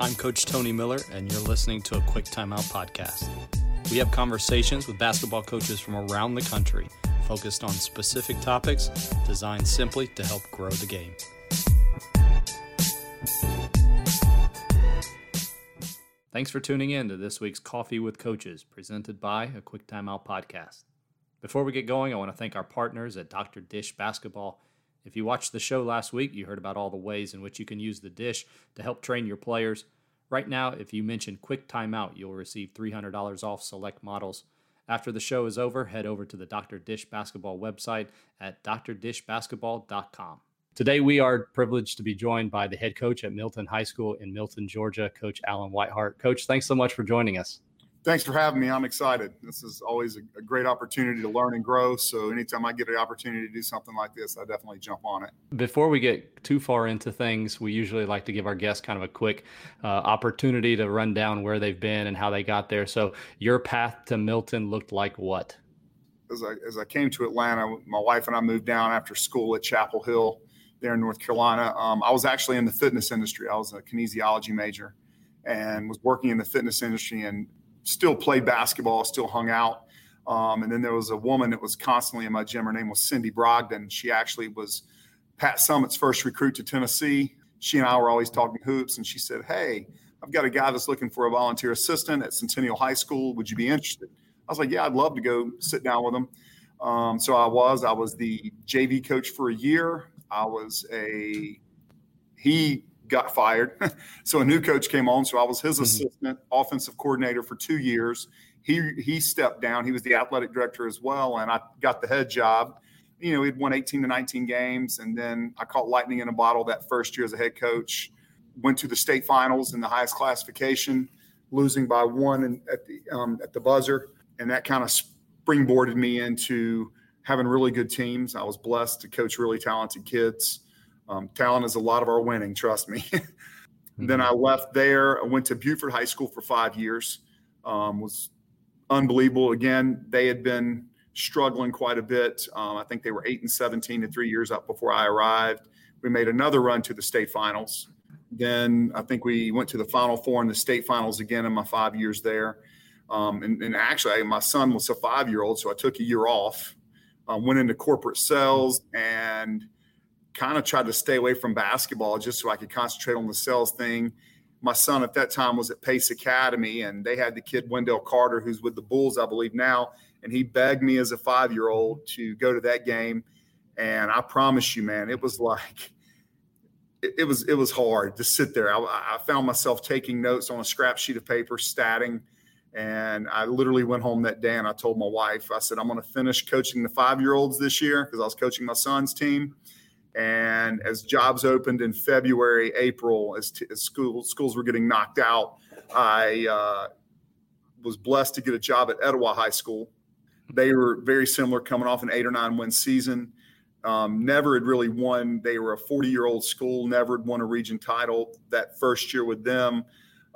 I'm Coach Tony Miller, and you're listening to a Quick Timeout podcast. We have conversations with basketball coaches from around the country focused on specific topics designed simply to help grow the game. Thanks for tuning in to this week's Coffee with Coaches, presented by a Quick Timeout podcast. Before we get going, I want to thank our partners at Dr. Dish Basketball. If you watched the show last week, you heard about all the ways in which you can use the dish to help train your players. Right now, if you mention Quick Timeout, you'll receive $300 off select models. After the show is over, head over to the Dr. Dish Basketball website at drdishbasketball.com. Today, we are privileged to be joined by the head coach at Milton High School in Milton, Georgia, Coach Allen Whitehart. Coach, thanks so much for joining us. Thanks for having me. I'm excited. This is always a, a, great opportunity to learn and grow. So, anytime I get an opportunity to do something like this, I definitely jump on it. Before we get too far into things, we usually like to give our guests kind of a quick uh, opportunity to run down where they've been and how they got there. So, your path to Milton looked like what? As I, as I came to Atlanta, my wife and I moved down after school at Chapel Hill there in North Carolina. Um, I was actually in the fitness industry. I was a kinesiology major and was working in the fitness industry and still played basketball, still hung out. Um, and then there was a woman that was constantly in my gym. Her name was Cindy Brogdon. She actually was Pat Summitt's first recruit to Tennessee. She and I were always talking hoops, and she said, Hey, I've got a guy that's looking for a volunteer assistant at Centennial High School. Would you be interested? I was like, Yeah, I'd love to go sit down with him. Um, so I was. I was the JV coach for a year. I was a he got fired, so a new coach came on. So I was his mm-hmm. assistant, offensive coordinator for two years. He he stepped down. He was the athletic director as well, and I got the head job. You know, he'd won 18 to 19 games, and then I caught lightning in a bottle that first year as a head coach. Went to the state finals in the highest classification, losing by one in, at the um, at the buzzer, and that kind of springboarded me into having really good teams. I was blessed to coach really talented kids. Um, talent is a lot of our winning, trust me. mm-hmm. Then I left there. I went to Buford High School for five years. Um, was unbelievable. Again, they had been struggling quite a bit. Um, I think they were eight and seventeen to three years up before I arrived. We made another run to the state finals. Then I think we went to the Final Four and the state finals again in my five years there. Um, and, and, actually, my son was a five year old, so I took a year off um, went into corporate sales and kind of tried to stay away from basketball just so I could concentrate on the sales thing. My son at that time was at Pace Academy, and they had the kid Wendell Carter, who's with the Bulls, I believe now, and he begged me as a five year old to go to that game. And I promise you, man, it was like it, it was it was hard to sit there. I, I found myself taking notes on a scrap sheet of paper, statting and I literally went home that day and I told my wife, I said, I'm going to finish coaching the five year olds this year because I was coaching my son's team. And as jobs opened in February, April, as, t- as school, schools were getting knocked out, I uh, was blessed to get a job at Etowah High School. They were very similar, coming off an eight or nine win season. Um, never had really won. They were a 40 year old school, never had won a region title that first year with them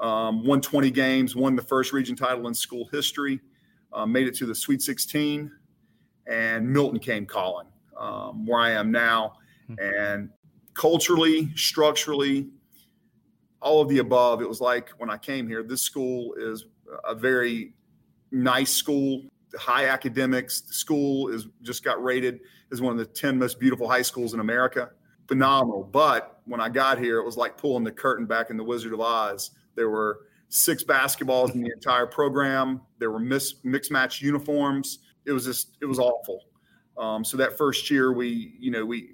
um, won 20 games, won the first region title in school history, uh, made it to the Sweet 16, and Milton came calling, um, where I am now. Hmm. And culturally, structurally, all of the above, it was like when I came here, this school is a very nice school, high academics. The school is just got rated as one of the 10 most beautiful high schools in America. Phenomenal. But when I got here, it was like pulling the curtain back in the Wizard of Oz there were six basketballs in the entire program. There were mis- mixed match uniforms. It was just it was awful. Um, so that first year, we you know we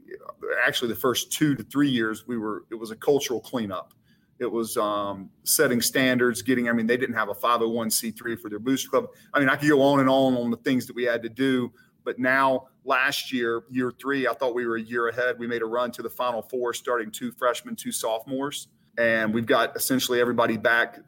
actually the first two to three years we were it was a cultural cleanup. It was um, setting standards, getting. I mean, they didn't have a 501c3 for their booster club. I mean, I could go on and on on the things that we had to do. But now, last year, year three, I thought we were a year ahead. We made a run to the Final Four, starting two freshmen, two sophomores and we've got essentially everybody back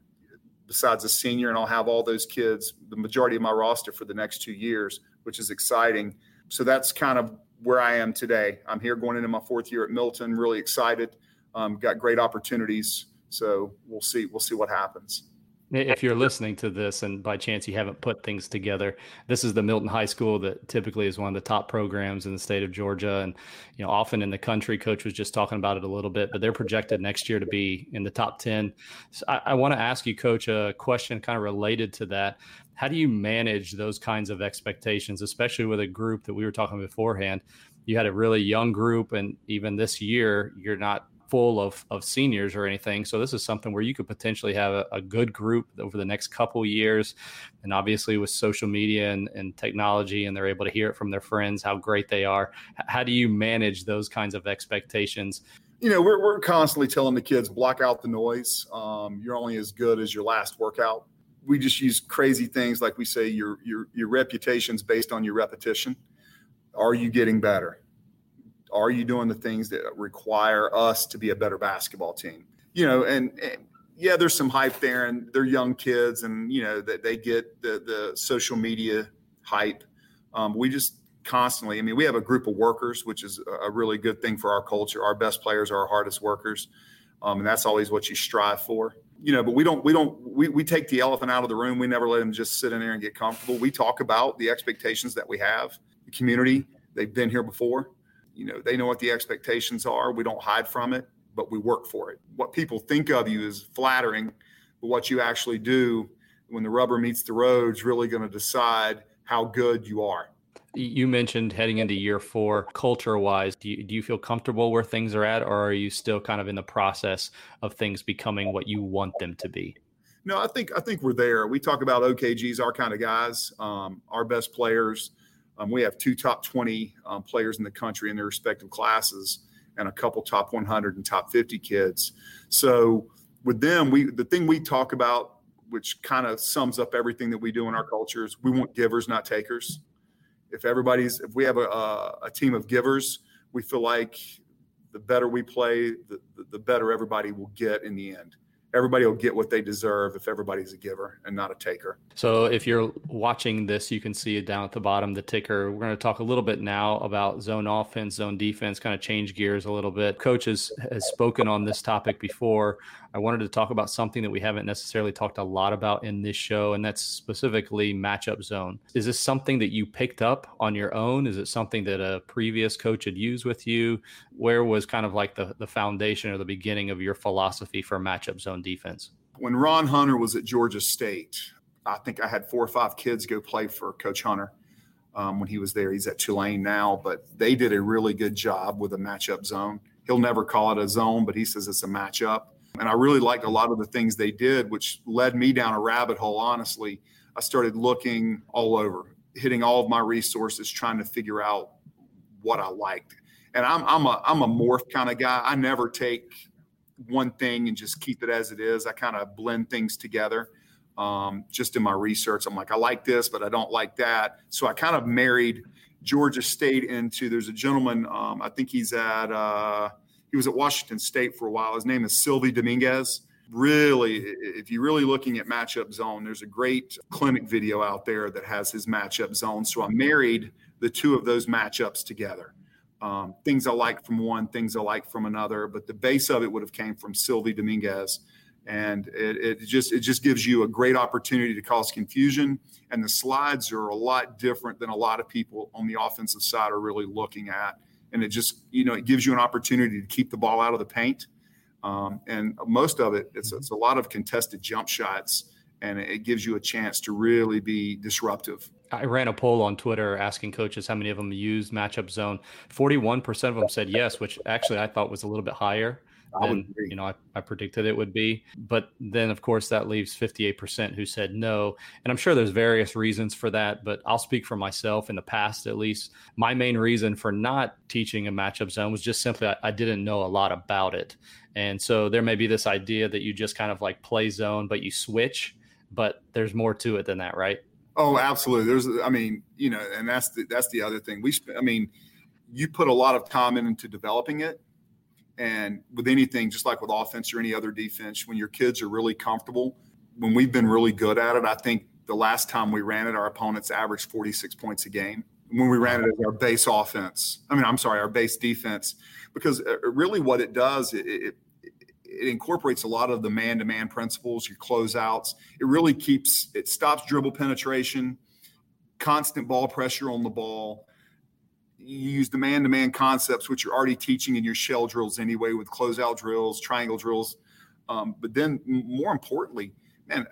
besides a senior, and I'll have all those kids, the majority of my roster for the next two years, which is exciting. So that's kind of where I am today. I'm here going into my fourth year at Milton, really excited. Um, got great opportunities. So we'll see. We'll see what happens. if you're listening to this and by chance you haven't put things together, this is the Milton High School that typically is one of the top programs in the state of Georgia. And, you know, often in the country, coach was just talking about it a little bit, but they're projected next year to be in the top 10. So I, I want to ask you, coach, a question kind of related to that. How do you manage those kinds of expectations, especially with a group that we were talking beforehand? You had a really young group, and even this year, you're not full of, of seniors or anything. So this is something where you could potentially have a, a good group over the next couple years. And obviously with social media and, and technology and they're able to hear it from their friends, how great they are. How do you manage those kinds of expectations? You know, we're, we're constantly telling the kids, block out the noise. Um, you're only as good as your last workout. We just use crazy things like we say your your your reputation's based on your repetition. Are you getting better? are you doing the things that require us to be a better basketball team? You know, and, and yeah, there's some hype there, and they're young kids, and you know that they get the the social media hype. Um, we just constantly, I mean, we have a group of workers, which is a really good thing for our culture. Our best players are our hardest workers, um, and that's always what you strive for. You know, but we don't, we don't, we, we take the elephant out of the room. We never let them just sit in there and get comfortable. We talk about the expectations that we have, the community. They've been here before you know they know what the expectations are we don't hide from it but we work for it what people think of you is flattering but what you actually do when the rubber meets the road is really going to decide how good you are you mentioned heading into year four culture wise do you, do you feel comfortable where things are at or are you still kind of in the process of things becoming what you want them to be no i think i think we're there we talk about okgs our kind of guys um, our best players um, we have two top 20 um, players in the country in their respective classes and a couple top 100 and top 50 kids. So with them, we the thing we talk about, which kind of sums up everything that we do in our cultures, we want givers, not takers. If everybody's, if we have a, a, team of givers, we feel like the better we play, the, the better everybody will get in the end everybody will get what they deserve if everybody's a giver and not a taker. So if you're watching this, you can see down at the bottom, the ticker. We're going to talk a little bit now about zone offense, zone defense, kind of change gears a little bit. Coach has spoken on this topic before. I wanted to talk about something that we haven't necessarily talked a lot about in this show, and that's specifically matchup zone. Is this something that you picked up on your own? Is it something that a previous coach had used with you? Where was kind of like the, the foundation or the beginning of your philosophy for matchup zone defense? When Ron Hunter was at Georgia State, I think I had four or five kids go play for Coach Hunter. Um, when he was there. He's at Tulane now, but they did a really good job with a matchup zone. He'll never call it a zone, but he says it's a matchup. And I really liked a lot of the things they did, which led me down a rabbit hole, honestly. I started looking all over, hitting all of my resources, trying to figure out what I liked. And I'm, I'm a I'm a morph kind of guy. I never take one thing and just keep it as it is. I kind of blend things together. Um, just in my research, I'm like, I like this, but I don't like that. So I kind of married Georgia State into. There's a gentleman. Um, I think he's at uh, he was at Washington State for a while. His name is Silvey Dominguez. Really, if you're really looking at matchup zone, there's a great clinic video out there that has his matchup zone. So I married the two of those matchups together. Um, things I like from one, things I like from another, but the base of it would have came from Silvey Dominguez, and it, it just it just gives you a great opportunity to cause confusion. And the slides are a lot different than a lot of people on the offensive side are really looking at and it just you know it gives you an opportunity to keep the ball out of the paint. Um, and most of it, it's, it's a lot of contested jump shots, and it gives you a chance to really be disruptive. I ran a poll on Twitter asking coaches how many of them used matchup zone. Forty-one percent of them said yes, which actually I thought was a little bit higher than you know I, I, predicted it would be. But then of course that leaves 58% who said no. And I'm sure there's various reasons for that, but I'll speak for myself in the past at least. My main reason for not teaching a matchup zone was just simply I, I didn't know a lot about it. And so there may be this idea that you just kind of like play zone, but you switch, but there's more to it than that, right? Oh, absolutely. There's, I mean, you know, and that's the that's the other thing. We, I mean, you put a lot of time into developing it, and with anything, just like with offense or any other defense, when your kids are really comfortable, when we've been really good at it, I think the last time we ran it, our opponents averaged 46 points a game. When we ran it as our base offense, I mean, I'm sorry, our base defense, because uh, really what it does, it, it, it incorporates a lot of the man-to-man principles, your closeouts. It really keeps it stops dribble penetration, constant ball pressure on the ball. You use the man-to-man concepts, which you're already teaching in your shell drills anyway, with closeout drills, triangle drills. Um, but then, more importantly, man,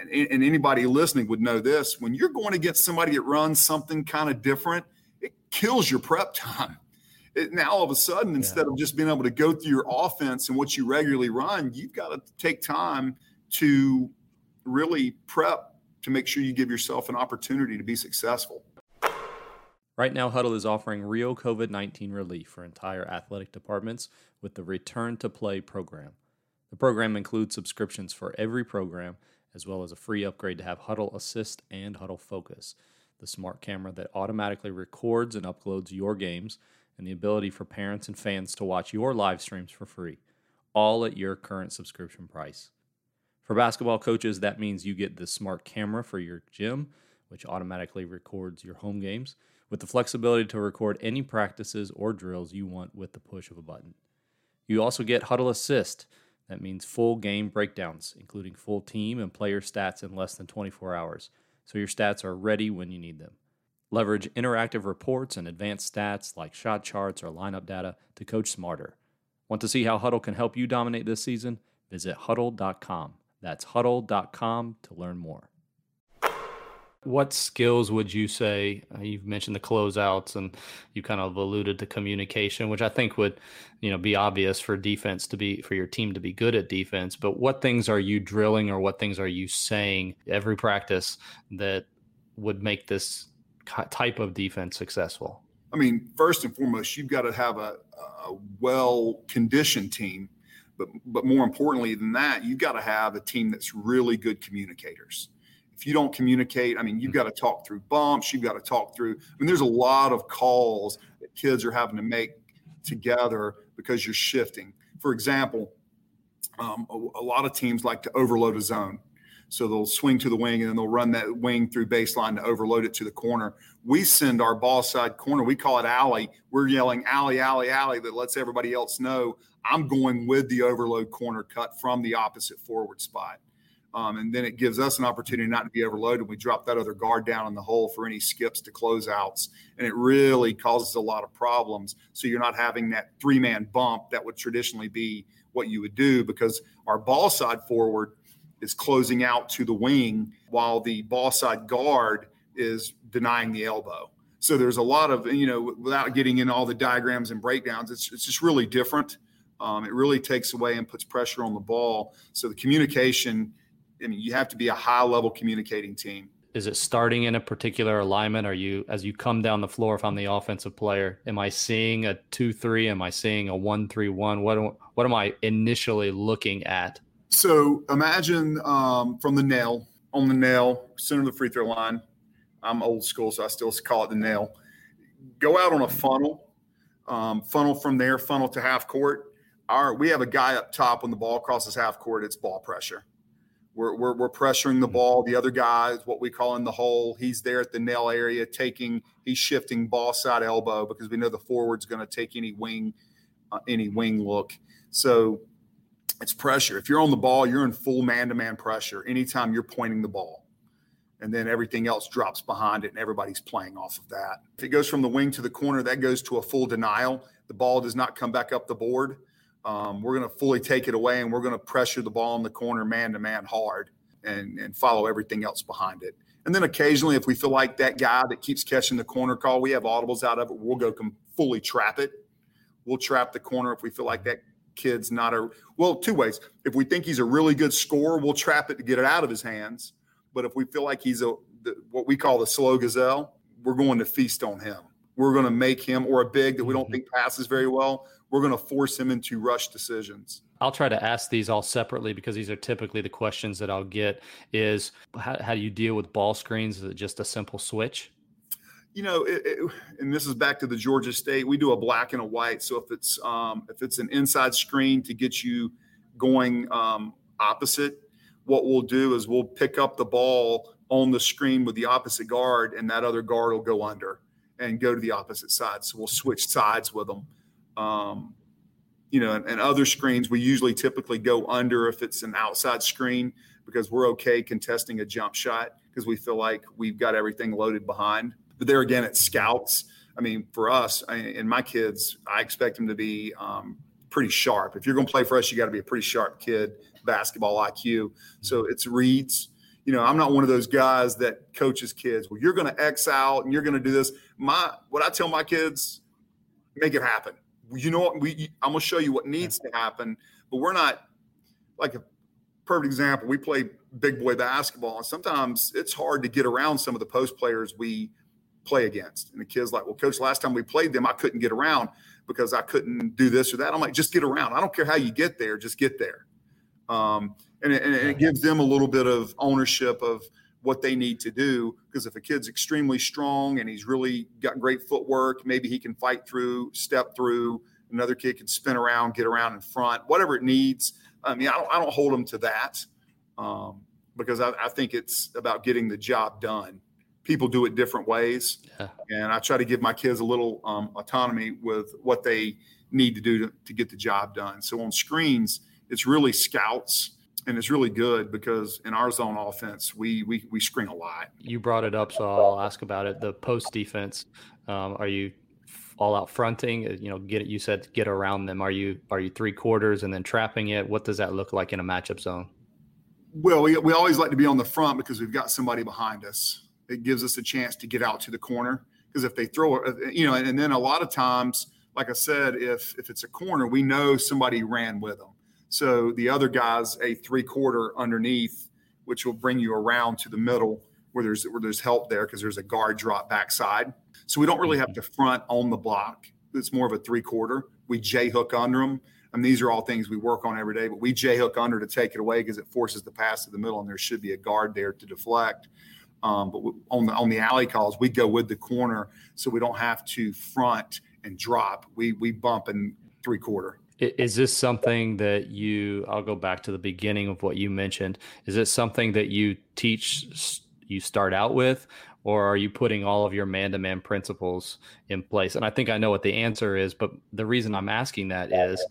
and, and anybody listening would know this: when you're going against somebody that runs something kind of different, it kills your prep time it, now all of a sudden, instead of just being able to go through your offense and what you regularly run, you've got to take time to really prep to make sure you give yourself an opportunity to be successful. Right now, Hudl is offering real COVID 19 relief for entire athletic departments with the Return to Play program. The program includes subscriptions for every program, as well as a free upgrade to have Hudl Assist and Hudl Focus, the smart camera that automatically records and uploads your games and the ability for parents and fans to watch your live streams for free, all at your current subscription price. For basketball coaches, that means you get the smart camera for your gym, which automatically records your home games, with the flexibility to record any practices or drills you want with the push of a button. You also get Hudl Assist. That means full game breakdowns, including full team and player stats in less than 24 hours, so your stats are ready when you need them. Leverage interactive reports and advanced stats like shot charts or lineup data to coach smarter. Want to see how Hudl can help you dominate this season? Visit hudl.com. That's hudl.com to learn more. What skills would you say? Uh, you've mentioned the closeouts, and you kind of alluded to communication, which I think would, you know, be obvious for defense to be for your team to be good at defense. But what things are you drilling, or what things are you saying every practice that would make this type of defense successful? I mean, first and foremost, you've got to have a, a well conditioned team. But, but more importantly than that, you've got to have a team that's really good communicators. If you don't communicate, I mean, you've got to talk through bumps, you've got to talk through. I mean, there's a lot of calls that kids are having to make together because you're shifting. For example, um, a, a, lot of teams like to overload a zone. So they'll swing to the wing and then they'll run that wing through baseline to overload it to the corner. We send our ball side corner, we call it alley. We're yelling alley, alley, alley that lets everybody else know I'm going with the overload corner cut from the opposite forward spot. Um, and then it gives us an opportunity not to be overloaded. We drop that other guard down in the hole for any skips to closeouts, and it really causes a lot of problems. So you're not having that three man bump that would traditionally be what you would do because our ball side forward is closing out to the wing while the ball side guard is denying the elbow. So there's a lot of, you know, without getting in all the diagrams and breakdowns, it's, it's just really different. Um, it really takes away and puts pressure on the ball. So the communication, I mean, you have to be a high level communicating team. Is it starting in a particular alignment? Are you, as you come down the floor, if I'm the offensive player, am I seeing a two three? Am I seeing a one three one? What what am I initially looking at so imagine um, from the nail on the nail, center of the free throw line. I'm old school, so I still call it the nail. Go out on a funnel, um, funnel from there, funnel to half court. Our we have a guy up top when the ball crosses half court. It's ball pressure. We're, we're, we're pressuring the ball. The other guy is what we call in the hole. He's there at the nail area, taking. He's shifting ball side elbow because we know the forward's going to take any wing, uh, any wing look. So it's pressure. If you're on the ball, you're in full man to man pressure anytime you're pointing the ball. And then everything else drops behind it, and everybody's playing off of that. If it goes from the wing to the corner, that goes to a full denial. The ball does not come back up the board. Um, we're going to fully take it away, and we're going to pressure the ball in the corner man to man hard and, and follow everything else behind it. And then occasionally, if we feel like that guy that keeps catching the corner call, we have audibles out of it. We'll go com- fully trap it. We'll trap the corner if we feel like that kid's not a well, two ways. If we think he's a really good scorer, we'll trap it to get it out of his hands. But if we feel like he's a the, what we call the slow gazelle, we're going to feast on him. We're going to make him or a big that we don't mm-hmm. think passes very well. We're going to force him into rush decisions. I'll try to ask these all separately because these are typically the questions that I'll get. Is how, how do you deal with ball screens? Is it just a simple switch? you know, it, it, and this is back to the Georgia State. We do a black and a white. So if it's um, if it's an inside screen to get you going um, opposite, what we'll do is we'll pick up the ball on the screen with the opposite guard, and that other guard will go under and go to the opposite side. So we'll switch sides with them. Um, you know, and, and other screens, we usually typically go under if it's an outside screen because we're okay contesting a jump shot because we feel like we've got everything loaded behind. But there again, it's scouts. I mean, for us I, and my kids, I expect them to be um, pretty sharp. If you're going to play for us, you got to be a pretty sharp kid, basketball IQ. So it's reads. You know, I'm not one of those guys that coaches kids. Well, you're going to X out and you're going to do this. My what I tell my kids, make it happen. You know what? We I'm going to show you what needs to happen, but we're not like a perfect example. We play big boy basketball, and sometimes it's hard to get around some of the post players we play against. And the kids like, well, coach, last time we played them, I couldn't get around because I couldn't do this or that. I'm like, just get around. I don't care how you get there, just get there. Um, and, it, and it gives them a little bit of ownership of what they need to do. Because if a kid's extremely strong and he's really got great footwork, maybe he can fight through, step through. Another kid can spin around, get around in front, whatever it needs. I mean, I don't, I don't hold them to that um, because I, I think it's about getting the job done people do it different ways. Yeah. And I try to give my kids a little um, autonomy with what they need to do to, to get the job done. So on screens, it's really scouts and it's really good because in our zone offense, we we we screen a lot. You brought it up, so I'll ask about it. The post defense, um, are you all out fronting? Uh, you know, get it. You said get around them. Are you are you three quarters and then trapping it? What does that look like in a matchup zone? Well, we, we always like to be on the front because we've got somebody behind us it gives us a chance to get out to the corner. Because if they throw it, you know, and, and then a lot of times, like I said, if if it's a corner, we know somebody ran with them. So the other guy's a three quarter underneath, which will bring you around to the middle where there's where there's help there because there's a guard drop backside. So we don't really have to front on the block. It's more of a three quarter. We J hook under them. I mean, these are all things we work on every day, but we J hook under to take it away because it forces the pass to the middle, and there should be a guard there to deflect. Um, but on the on the alley calls, we go with the corner, so we don't have to front and drop. We we bump in three quarter. Is this something that you? I'll go back to the beginning of what you mentioned. Is it something that you teach? You start out with, or are you putting all of your man-to-man principles in place? And I think I know what the answer is, but the reason I'm asking that is,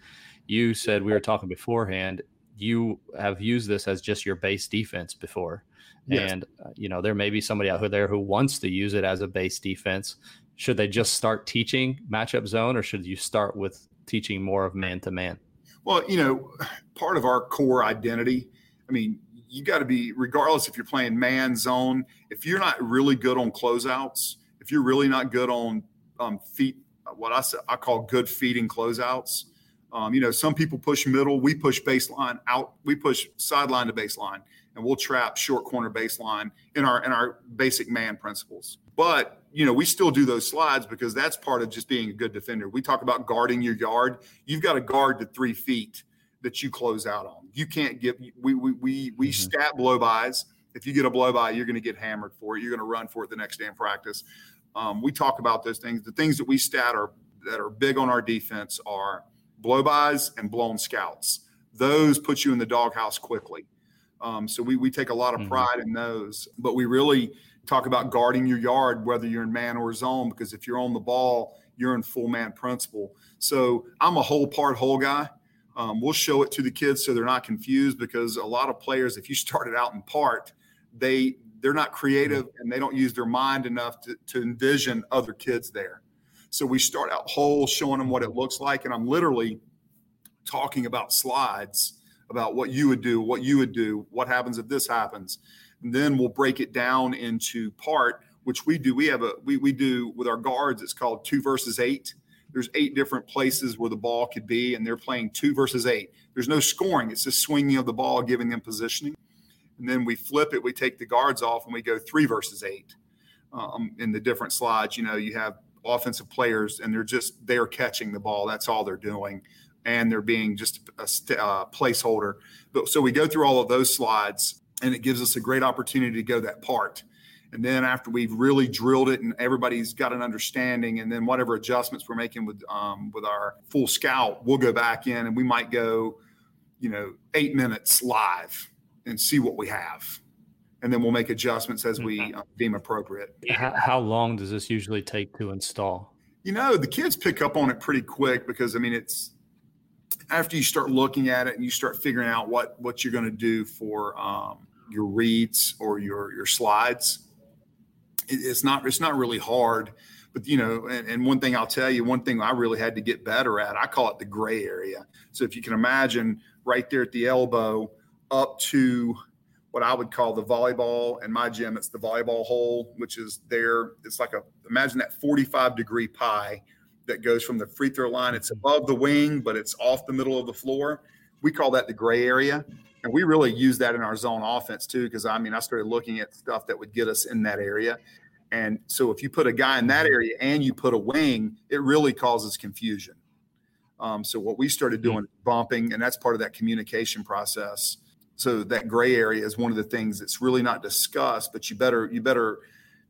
you said we were talking beforehand. You have used this as just your base defense before Yes. And, uh, you know, there may be somebody out there who wants to use it as a base defense. Should they just start teaching matchup zone or should you start with teaching more of man to man? Well, you know, part of our core identity, I mean, you got to be, regardless if you're playing man zone, if you're not really good on closeouts, if you're really not good on um, feet, what I, say, I call good feeding closeouts, um, you know, some people push middle, we push baseline out, we push sideline to baseline and we'll trap short corner baseline in our in our basic man principles. But you know, we still do those slides because that's part of just being a good defender. We talk about guarding your yard. You've got to guard the three feet that you close out on. You can't give we we we we mm-hmm. stat blow bys. If you get a blow by, you're going to get hammered for it. You're going to run for it the next day in practice. Um, we talk about those things. The things that we stat are that are big on our defense are blow bys and blown scouts. Those put you in the doghouse quickly. Um, so we, we take a lot of mm-hmm. pride mm-hmm. in those, but we really talk about guarding your yard, whether you're in man or zone, because if you're on the ball, you're in full man principle. So I'm a whole part whole guy. Um, we'll show it to the kids so they're not confused because a lot of players, if you started out in part, they they're not creative and they don't use their mind enough to, to envision other kids there. So we start out whole, showing them what it looks like, and I'm literally talking about slides about what you would do, what you would do, what happens if this happens. Then we'll break it down into part, which we do. We have a we we do with our guards. It's called two versus eight. There's eight different places where the ball could be, and they're playing two versus eight. There's no scoring. It's just swinging of the ball, giving them positioning. And then we flip it. We take the guards off, and we go three versus eight. Um, in the different slides, you know, you have offensive players, and they're just they're catching the ball. That's all they're doing and they're being just a st- uh, placeholder. But so we go through all of those slides, and it gives us a great opportunity to go that part. And then after we've really drilled it and everybody's got an understanding, and then whatever adjustments we're making with um, with our full scout, we'll go back in and we might go, you know, eight minutes live and see what we have, and then we'll make adjustments as we uh, deem appropriate. How, how long does this usually take to install? You know, the kids pick up on it pretty quick because I mean it's after you start looking at it and you start figuring out what what you're going to do for um, your reads or your your slides, it, it's not it's not really hard. But you know, and, and one thing I'll tell you, one thing I really had to get better at, I call it the gray area. So if you can imagine, right there at the elbow, up to what I would call the volleyball. In my gym, it's the volleyball hole, which is there. It's like a imagine that 45 degree pie that goes from the free throw line. It's above the wing, but it's off the middle of the floor. We call that the gray area. And we really use that in our zone offense too, because I mean, I started looking at stuff that would get us in that area. And so if you put a guy in that area and you put a wing, it really causes confusion. Um, so what we started doing mm-hmm. bumping, and that's part of that communication process. So that gray area is one of the things that's really not discussed, but you better you better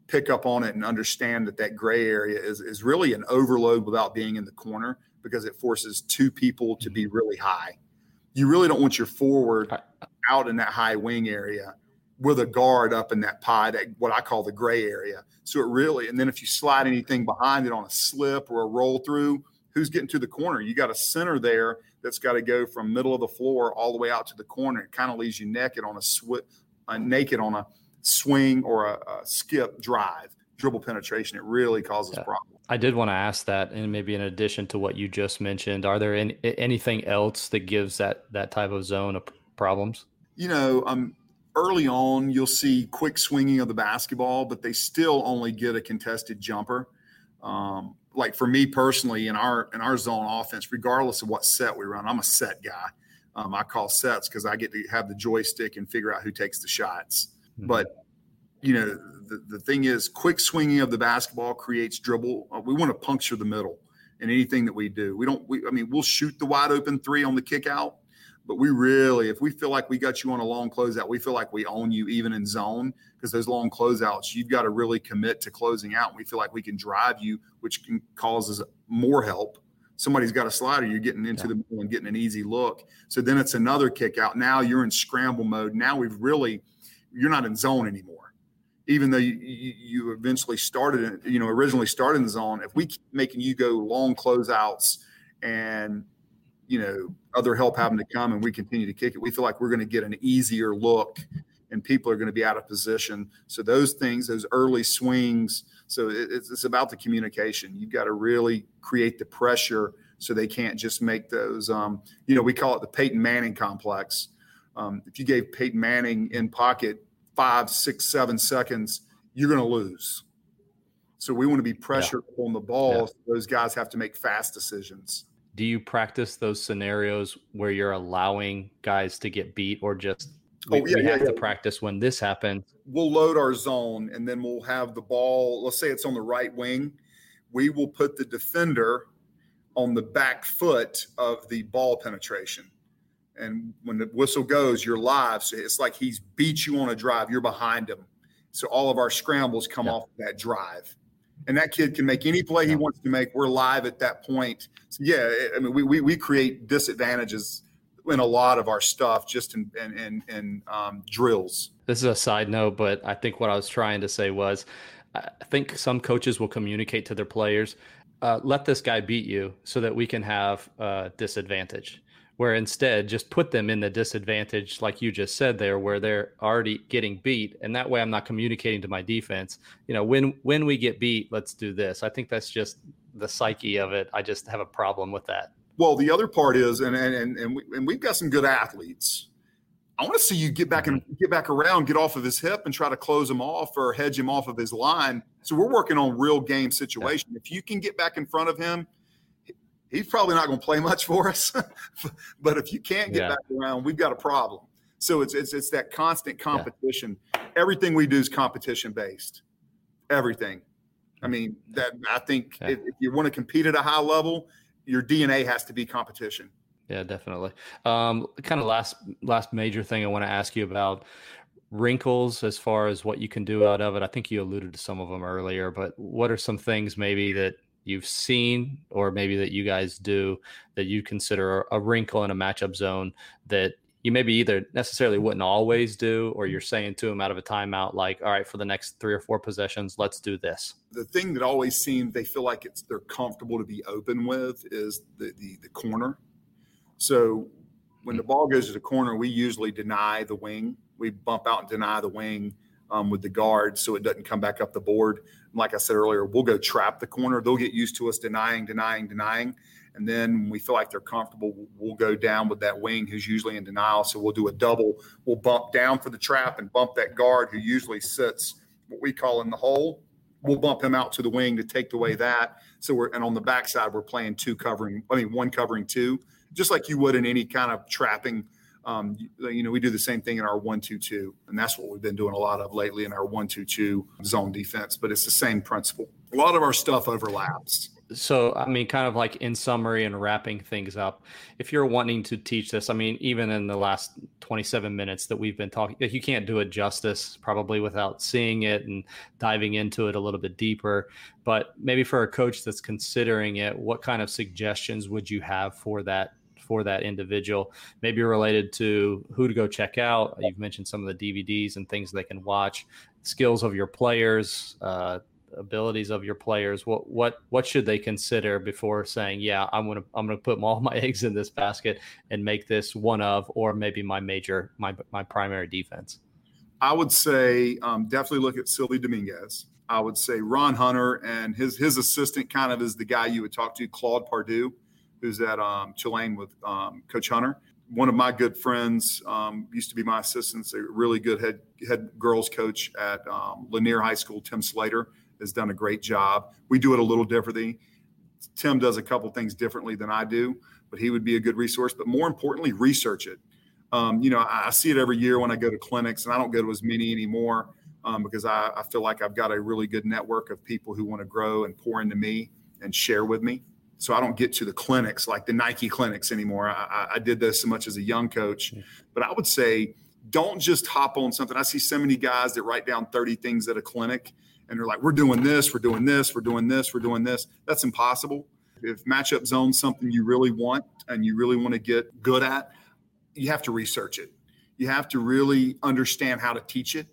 pick up on it and understand that that gray area is, is really an overload without being in the corner because it forces two people to be really high. You really don't want your forward out in that high wing area with a guard up in that pie, that what I call the gray area. So it really, and then if you slide anything behind it on a slip or a roll through, who's getting to the corner? You got a center there that's got to go from middle of the floor all the way out to the corner. It kind of leaves you naked on a sw- uh, naked on a swing or a, a skip drive, dribble penetration, it really causes yeah. problems. I did want to ask that, and maybe in addition to what you just mentioned, are there any, anything else that gives that that type of zone of problems? You know, um, early on you'll see quick swinging of the basketball, but they still only get a contested jumper. Um, like for me personally, in our in our zone offense, regardless of what set we run, I'm a set guy. Um, I call sets because I get to have the joystick and figure out who takes the shots. Mm-hmm. But you know, the, the thing is, quick swinging of the basketball creates dribble. Uh, we want to puncture the middle in anything that we do. We don't. We, I mean, we'll shoot the wide open three on the kick out, but we really, if we feel like we got you on a long closeout, we feel like we own you even in zone because those long closeouts, you've got to really commit to closing out. And we feel like we can drive you, which can causes more help. Somebody's got a slider, you're getting into yeah. the middle and getting an easy look. So then it's another kick out. Now you're in scramble mode. Now we've really you're not in zone anymore. Even though you, you, eventually started, you know, originally started in zone. If we keep making you go long closeouts and you know other help having to come and we continue to kick it, we feel like we're going to get an easier look and people are going to be out of position. So those things, those early swings. So it's, it's about the communication. You've got to really create the pressure so they can't just make those. Um, you know, we call it the Peyton Manning complex. Um, if you gave Peyton Manning in pocket five, six, seven seconds, you're going to lose. So we want to be pressured yeah. on the ball. Yeah. So those guys have to make fast decisions. Do you practice those scenarios where you're allowing guys to get beat or just we, oh, yeah, we have yeah, to practice when this happens? We'll load our zone and then we'll have the ball. Let's say it's on the right wing. We will put the defender on the back foot of the ball penetration and when the whistle goes, you're live. So it's like he's beat you on a drive. You're behind him. So all of our scrambles come yeah. off that drive. And that kid can make any play yeah. he wants to make. We're live at that point. So yeah, I mean, we, we, we create disadvantages in a lot of our stuff just in, in, in, in um, drills. This is a side note, but I think what I was trying to say was I think some coaches will communicate to their players, uh, let this guy beat you so that we can have a disadvantage where instead just put them in the disadvantage like you just said there where they're already getting beat. And that way i'm not communicating to my defense. You know when when we get beat let's do this. I think that's just the psyche of it. I just have a problem with that. Well the other part is and and and, and, we, and we've got some good athletes. I want to see you get back and get back around get off of his hip and try to close him off or hedge him off of his line. So we're working on real game situation. Yeah. if you can get back in front of him he's probably not going to play much for us. but if you can't get yeah. back around, we've got a problem. So it's it's it's that constant competition. Yeah. Everything we do is competition based. Everything. I mean that I think yeah. if, if, you want to compete at a high level, your DNA has to be competition. Yeah, definitely. Um, kind of last last major thing I want to ask you about wrinkles as far as what you can do out of it. I think you alluded to some of them earlier, but what are some things maybe that you've seen or maybe that you guys do that you consider a wrinkle in a matchup zone that you maybe either necessarily wouldn't always do or you're saying to them out of a timeout like all right for the next three or four possessions let's do this. The thing that always seems they feel like it's they're comfortable to be open with is the the, the corner. So when the mm. ball goes to the corner, we usually deny the wing. We bump out and deny the wing um, with the guard so it doesn't come back up the board. And like I said earlier, we'll go trap the corner. They'll get used to us denying, denying, denying. And then when we feel like they're comfortable, we'll go down with that wing who's usually in denial. So we'll do a double. We'll bump down for the trap and bump that guard who usually sits what we call in the hole. We'll bump him out to the wing to take away that. So we're and on the backside we're playing two covering. I mean one covering two, just like you would in any kind of trapping um, you know, we do the same thing in our one-two-two, and that's what we've been doing a lot of lately in our one-two-two zone defense. But it's the same principle. A lot of our stuff overlaps. So, I mean, kind of like in summary and wrapping things up, if you're wanting to teach this, I mean, even in the last 27 minutes that we've been talking, you can't do it justice probably without seeing it and diving into it a little bit deeper. But maybe for a coach that's considering it, what kind of suggestions would you have for that for that individual, maybe related to who to go check out. You've mentioned some of the DVDs and things they can watch, skills of your players, uh, abilities of your players. What what what should they consider before saying, yeah, I'm gonna I'm gonna put all my eggs in this basket and make this one of, or maybe my major my my primary defense. I would say um, definitely look at Silvio Dominguez. I would say Ron Hunter and his his assistant kind of is the guy you would talk to, Claude Pardue who's at um, Tulane with um, Coach Hunter. One of my good friends um, used to be my assistant, a really good head head girls coach at um, Lanier High School. Tim Slater has done a great job. We do it a little differently. Tim does a couple things differently than I do, but he would be a good resource. But more importantly, research it. Um, you know, I, I, see it every year when I go to clinics, and I don't go to as many anymore um, because I, I feel like I've got a really good network of people who want to grow and pour into me and share with me so I don't get to the clinics like the Nike clinics anymore. I, I did this so much as a young coach, but I would say don't just hop on something. I see so many guys that write down 30 things at a clinic and they're like, we're doing this, we're doing this, we're doing this, we're doing this. That's impossible. If matchup zone's something you really want and you really want to get good at, you have to research it. You have to really understand how to teach it.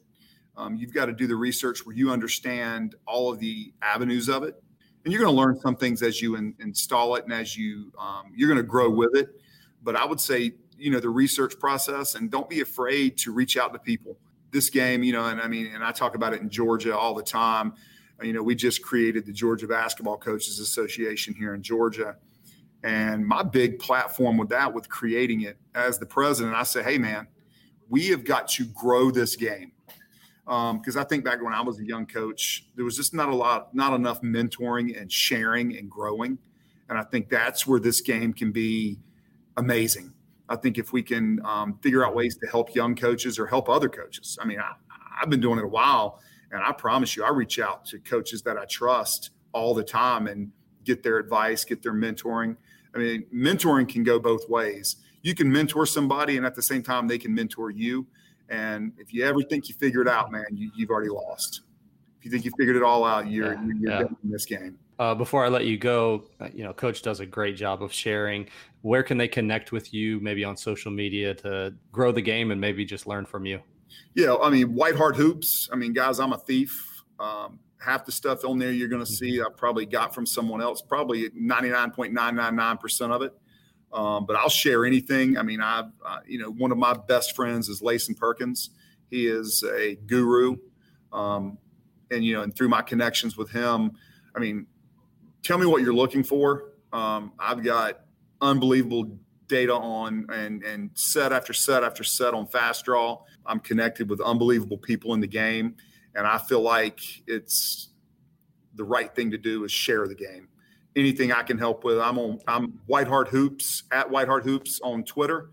Um, you've got to do the research where you understand all of the avenues of it and you're going to learn some things as you in, install it and as you um, you're going to grow with it. But i would say you know the research process and don't be afraid to reach out to people. This game you know and i mean and i talk about it in georgia all the time. You know we just created the georgia basketball coaches association here in georgia. And my big platform with that with creating it as the president i say hey man we have got to grow this game because um, I think back when I was a young coach, there was just not a lot, not enough mentoring and sharing and growing, and I think that's where this game can be amazing. I think if we can um, figure out ways to help young coaches or help other coaches. I mean, I, I've been doing it a while, and I promise you, I reach out to coaches that I trust all the time and get their advice, get their mentoring. I mean, mentoring can go both ways. You can mentor somebody, and at the same time, they can mentor you. And if you ever think you figured it out, man, you, have already lost. If you think you figured it all out, you're, yeah, you're yeah. in this game. Uh, before I let you go, uh, you know, Coach does a great job of sharing. Where can they connect with you, maybe on social media, to grow the game and maybe just learn from you? Yeah, I mean, White Hart Hoops. I mean, guys, I'm a thief. Um, half the stuff on there you're going to see, I probably got from someone else. Probably 99.999 percent of it um, but I'll share anything. I mean, I, uh, you know, one of my best friends is Lason Perkins. He is a guru, um, and you know, and through my connections with him, I mean, tell me what you're looking for. Um, I've got unbelievable data on and and set after set after set on fast draw. I'm connected with unbelievable people in the game, and I feel like it's the right thing to do is share the game anything I can help with. I'm on I'm White Hart Hoops at White Hart Hoops on Twitter.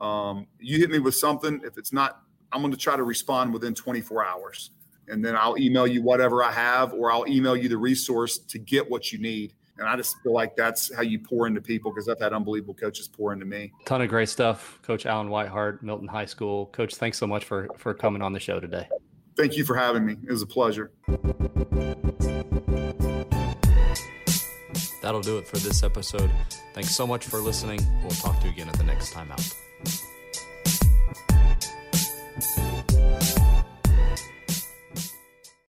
Um, you hit me with something. If it's not, I'm going to try to respond within 24 hours, and then I'll email you whatever I have, or I'll email you the resource to get what you need. And I just feel like that's how you pour into people because I've had unbelievable coaches pour into me. Ton of great stuff, Coach Allen Whitehart, Milton High School. Coach, thanks so much for for coming on the show today. Thank you for having me. It was a pleasure. That'll do it for this episode. Thanks so much for listening. We'll talk to you again at the next time out.